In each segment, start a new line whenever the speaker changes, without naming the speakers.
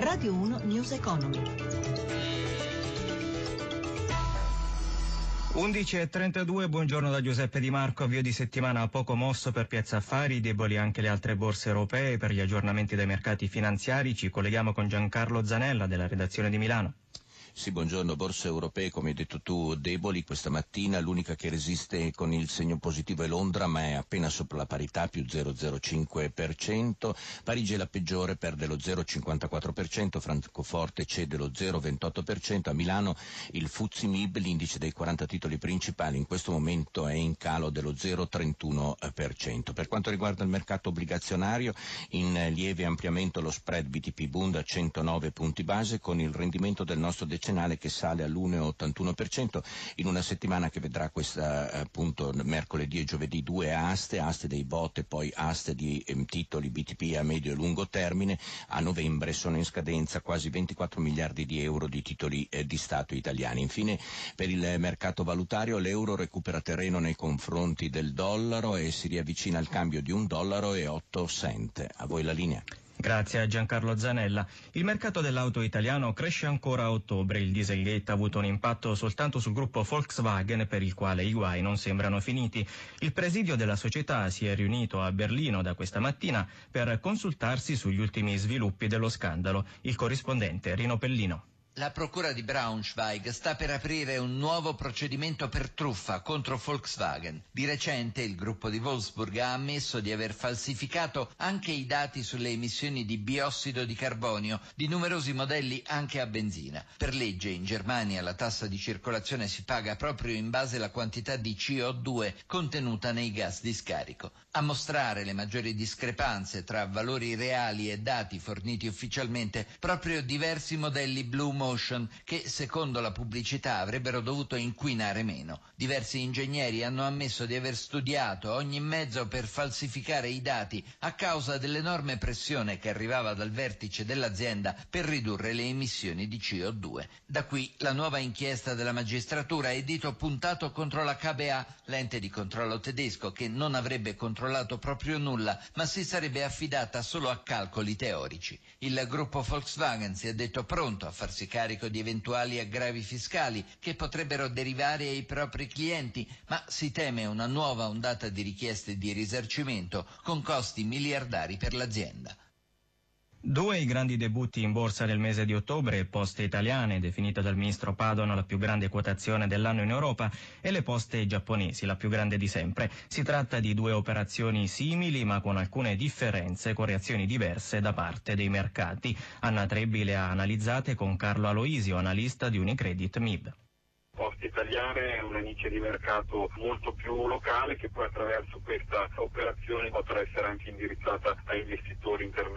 Radio 1 News Economy.
11.32, buongiorno da Giuseppe Di Marco, avvio di settimana poco mosso per Piazza Affari, deboli anche le altre borse europee per gli aggiornamenti dei mercati finanziari. Ci colleghiamo con Giancarlo Zanella della redazione di Milano.
Sì, buongiorno. Borse europee, come hai detto tu, deboli questa mattina. L'unica che resiste con il segno positivo è Londra, ma è appena sopra la parità, più 0,05%. Parigi è la peggiore, perde lo 0,54%. Francoforte cede lo 0,28%. A Milano il Fuzzi Mib, l'indice dei 40 titoli principali, in questo momento è in calo dello 0,31%. Per quanto riguarda il mercato obbligazionario, in lieve ampliamento lo spread BTP Bund a 109 punti base, con il rendimento del nostro decennale decennale che sale all'1,81% in una settimana che vedrà questa appunto mercoledì e giovedì due aste, aste dei bot e poi aste di eh, titoli BTP a medio e lungo termine. A novembre sono in scadenza quasi 24 miliardi di euro di titoli eh, di Stato italiani. Infine per il mercato valutario l'euro recupera terreno nei confronti del dollaro e si riavvicina al cambio di un dollaro e 8 cent. A voi la linea.
Grazie a Giancarlo Zanella. Il mercato dell'auto italiano cresce ancora a ottobre. Il Dieselgate ha avuto un impatto soltanto sul gruppo Volkswagen per il quale i guai non sembrano finiti. Il presidio della società si è riunito a Berlino da questa mattina per consultarsi sugli ultimi sviluppi dello scandalo. Il corrispondente Rino Pellino.
La Procura di Braunschweig sta per aprire un nuovo procedimento per truffa contro Volkswagen. Di recente il gruppo di Wolfsburg ha ammesso di aver falsificato anche i dati sulle emissioni di biossido di carbonio di numerosi modelli anche a benzina. Per legge in Germania la tassa di circolazione si paga proprio in base alla quantità di CO2 contenuta nei gas di scarico. A mostrare le maggiori discrepanze tra valori reali e dati forniti ufficialmente proprio diversi modelli Blue Motion che, secondo la pubblicità, avrebbero dovuto inquinare meno. Diversi ingegneri hanno ammesso di aver studiato ogni mezzo per falsificare i dati a causa dell'enorme pressione che arrivava dal vertice dell'azienda per ridurre le emissioni di CO2. Da qui la nuova inchiesta della magistratura e dito puntato contro la KBA, l'ente di controllo tedesco che non avrebbe controllato proprio nulla, ma si sarebbe affidata solo a calcoli teorici. Il gruppo Volkswagen si è detto pronto a farsi carico di eventuali aggravi fiscali che potrebbero derivare ai propri clienti, ma si teme una nuova ondata di richieste di risarcimento con costi miliardari per l'azienda.
Due i grandi debutti in borsa nel mese di ottobre, Poste Italiane, definita dal ministro Padono la più grande quotazione dell'anno in Europa, e le Poste giapponesi, la più grande di sempre. Si tratta di due operazioni simili ma con alcune differenze, con reazioni diverse da parte dei mercati. Anna Trebbi le ha analizzate con Carlo Aloisio, analista di Unicredit MIB.
Poste Italiane è una nicchia di mercato molto più locale che poi attraverso questa operazione potrà essere anche indirizzata a investitori internazionali.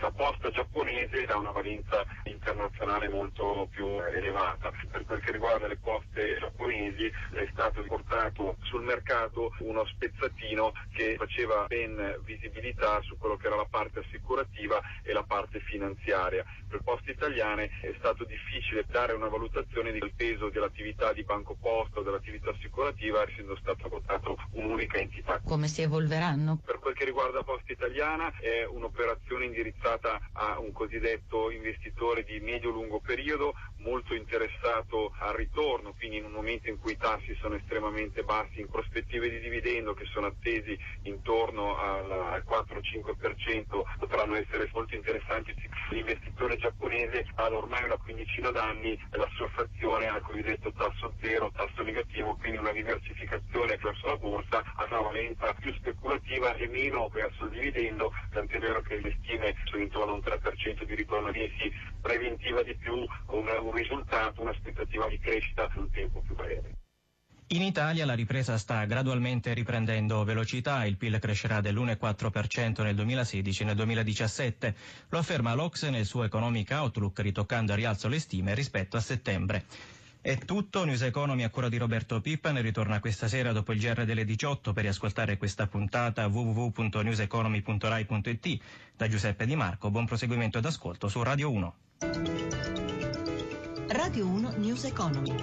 La posta giapponese ha una valenza internazionale molto più elevata. Per quel che riguarda le poste giapponesi è stato portato sul mercato uno spezzatino che faceva ben visibilità su quello che era la parte assicurativa e la parte finanziaria. Per poste italiane è stato difficile dare una valutazione del peso dell'attività di banco posto, dell'attività assicurativa, essendo stata votata un'unica entità.
Come si evolveranno?
Per riguarda Posta Italiana è un'operazione indirizzata a un cosiddetto investitore di medio-lungo periodo molto interessato al ritorno, quindi in un momento in cui i tassi sono estremamente bassi, in prospettive di dividendo che sono attesi intorno al 4-5% potranno essere molto interessanti. L'investitore giapponese ha ormai una quindicina d'anni la sua fazione al cosiddetto tasso zero, tasso negativo, quindi una diversificazione verso la borsa a una valenza più speculativa e meno verso il dividendo, tant'è vero che le stime sono intorno a un 3% di ritorno mesi preventiva di più, un, un risultato, un'aspettativa di crescita sul tempo più breve.
In Italia la ripresa sta gradualmente riprendendo velocità, il PIL crescerà dell'1,4% nel 2016 e nel 2017. Lo afferma l'Ox nel suo Economic Outlook, ritoccando a rialzo le stime rispetto a settembre. È tutto, News Economy a cura di Roberto Pippa ne ritorna questa sera dopo il GR delle 18 per riascoltare questa puntata www.newseconomy.rai.it da Giuseppe Di Marco. Buon proseguimento d'ascolto su Radio 1.
Radio 1 News Economy.